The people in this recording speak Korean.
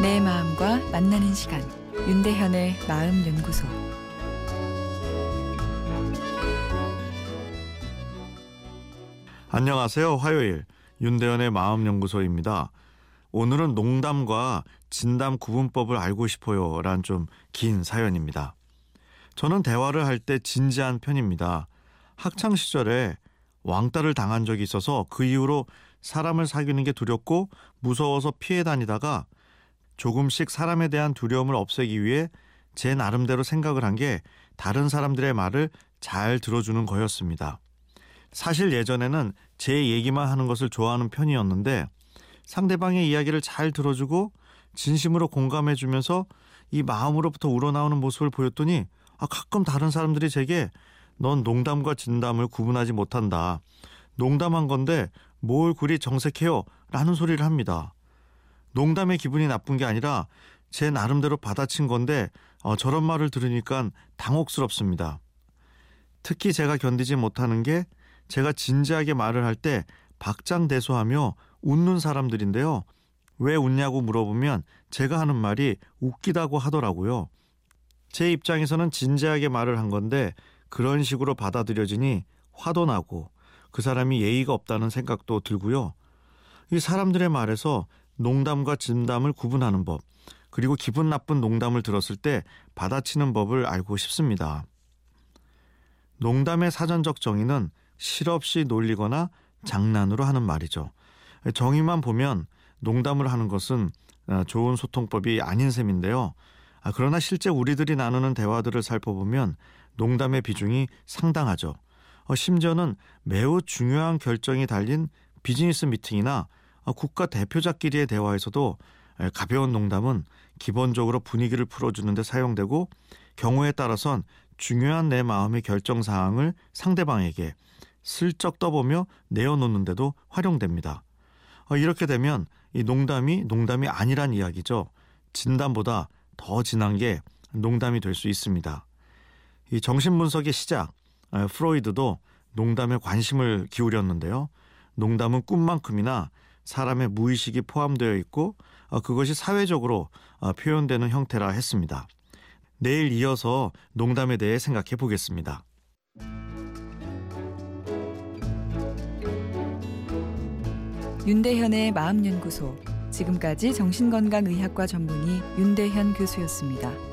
만나는 시간 윤대현의 마음 연구소 안녕하세요. 화요일 윤대현의 마음 연구소입니다. 오늘은 농담과 진담 구분법을 알고 싶어요 란 좀 긴 사연입니다. 저는 대화를 할 때 진지한 편입니다. 학창 시절에 왕따를 당한 적이 있어서 그 이후로 사람을 사귀는 게 두렵고 무서워서 피해 다니다가 조금씩 사람에 대한 두려움을 없애기 위해 제 나름대로 생각을 한 게 다른 사람들의 말을 잘 들어주는 거였습니다. 사실 예전에는 제 얘기만 하는 것을 좋아하는 편이었는데 상대방의 이야기를 잘 들어주고 진심으로 공감해 주면서 이 마음으로부터 우러나오는 모습을 보였더니 아, 가끔 다른 사람들이 제게 넌 농담과 진담을 구분하지 못한다. 농담한 건데 뭘 그리 정색해요? 라는 소리를 합니다. 농담의 기분이 나쁜 게 아니라 제 나름대로 받아친 건데 어, 저런 말을 들으니까 당혹스럽습니다. 특히 제가 견디지 못하는 게 제가 진지하게 말을 할 때 박장대소하며 웃는 사람들인데요. 왜 웃냐고 물어보면 제가 하는 말이 웃기다고 하더라고요. 제 입장에서는 진지하게 말을 한 건데 그런 식으로 받아들여지니 화도 나고 그 사람이 예의가 없다는 생각도 들고요. 이 사람들의 말에서 농담과 진담을 구분하는 법, 그리고 기분 나쁜 농담을 들었을 때 받아치는 법을 알고 싶습니다. 농담의 사전적 정의는 실없이 놀리거나 장난으로 하는 말이죠. 정의만 보면 농담을 하는 것은 어, 좋은 소통법이 아닌 셈인데요. 아, 그러나 실제 우리들이 나누는 대화들을 살펴보면 농담의 비중이 상당하죠. 어, 심지어는 매우 중요한 결정이 달린 비즈니스 미팅이나 어, 국가 대표자끼리의 대화에서도 가벼운 농담은 기본적으로 분위기를 풀어주는 데 사용되고 경우에 따라선 중요한 내 마음의 결정 사항을 상대방에게 슬쩍 떠보며 내어놓는데도 활용됩니다. 어, 이렇게 되면 이 농담이 농담이 아니란 이야기죠. 진담보다 더 진한 게 농담이 될 수 있습니다. 이 정신분석의 시작, 프로이드도 농담에 관심을 기울였는데요. 농담은 꿈만큼이나 사람의 무의식이 포함되어 있고 어, 그것이 사회적으로 어, 표현되는 형태라 했습니다. 내일 이어서 농담에 대해 생각해 보겠습니다. 윤대현의 마음연구소 지금까지 정신건강의학과 전문의 윤대현 교수였습니다.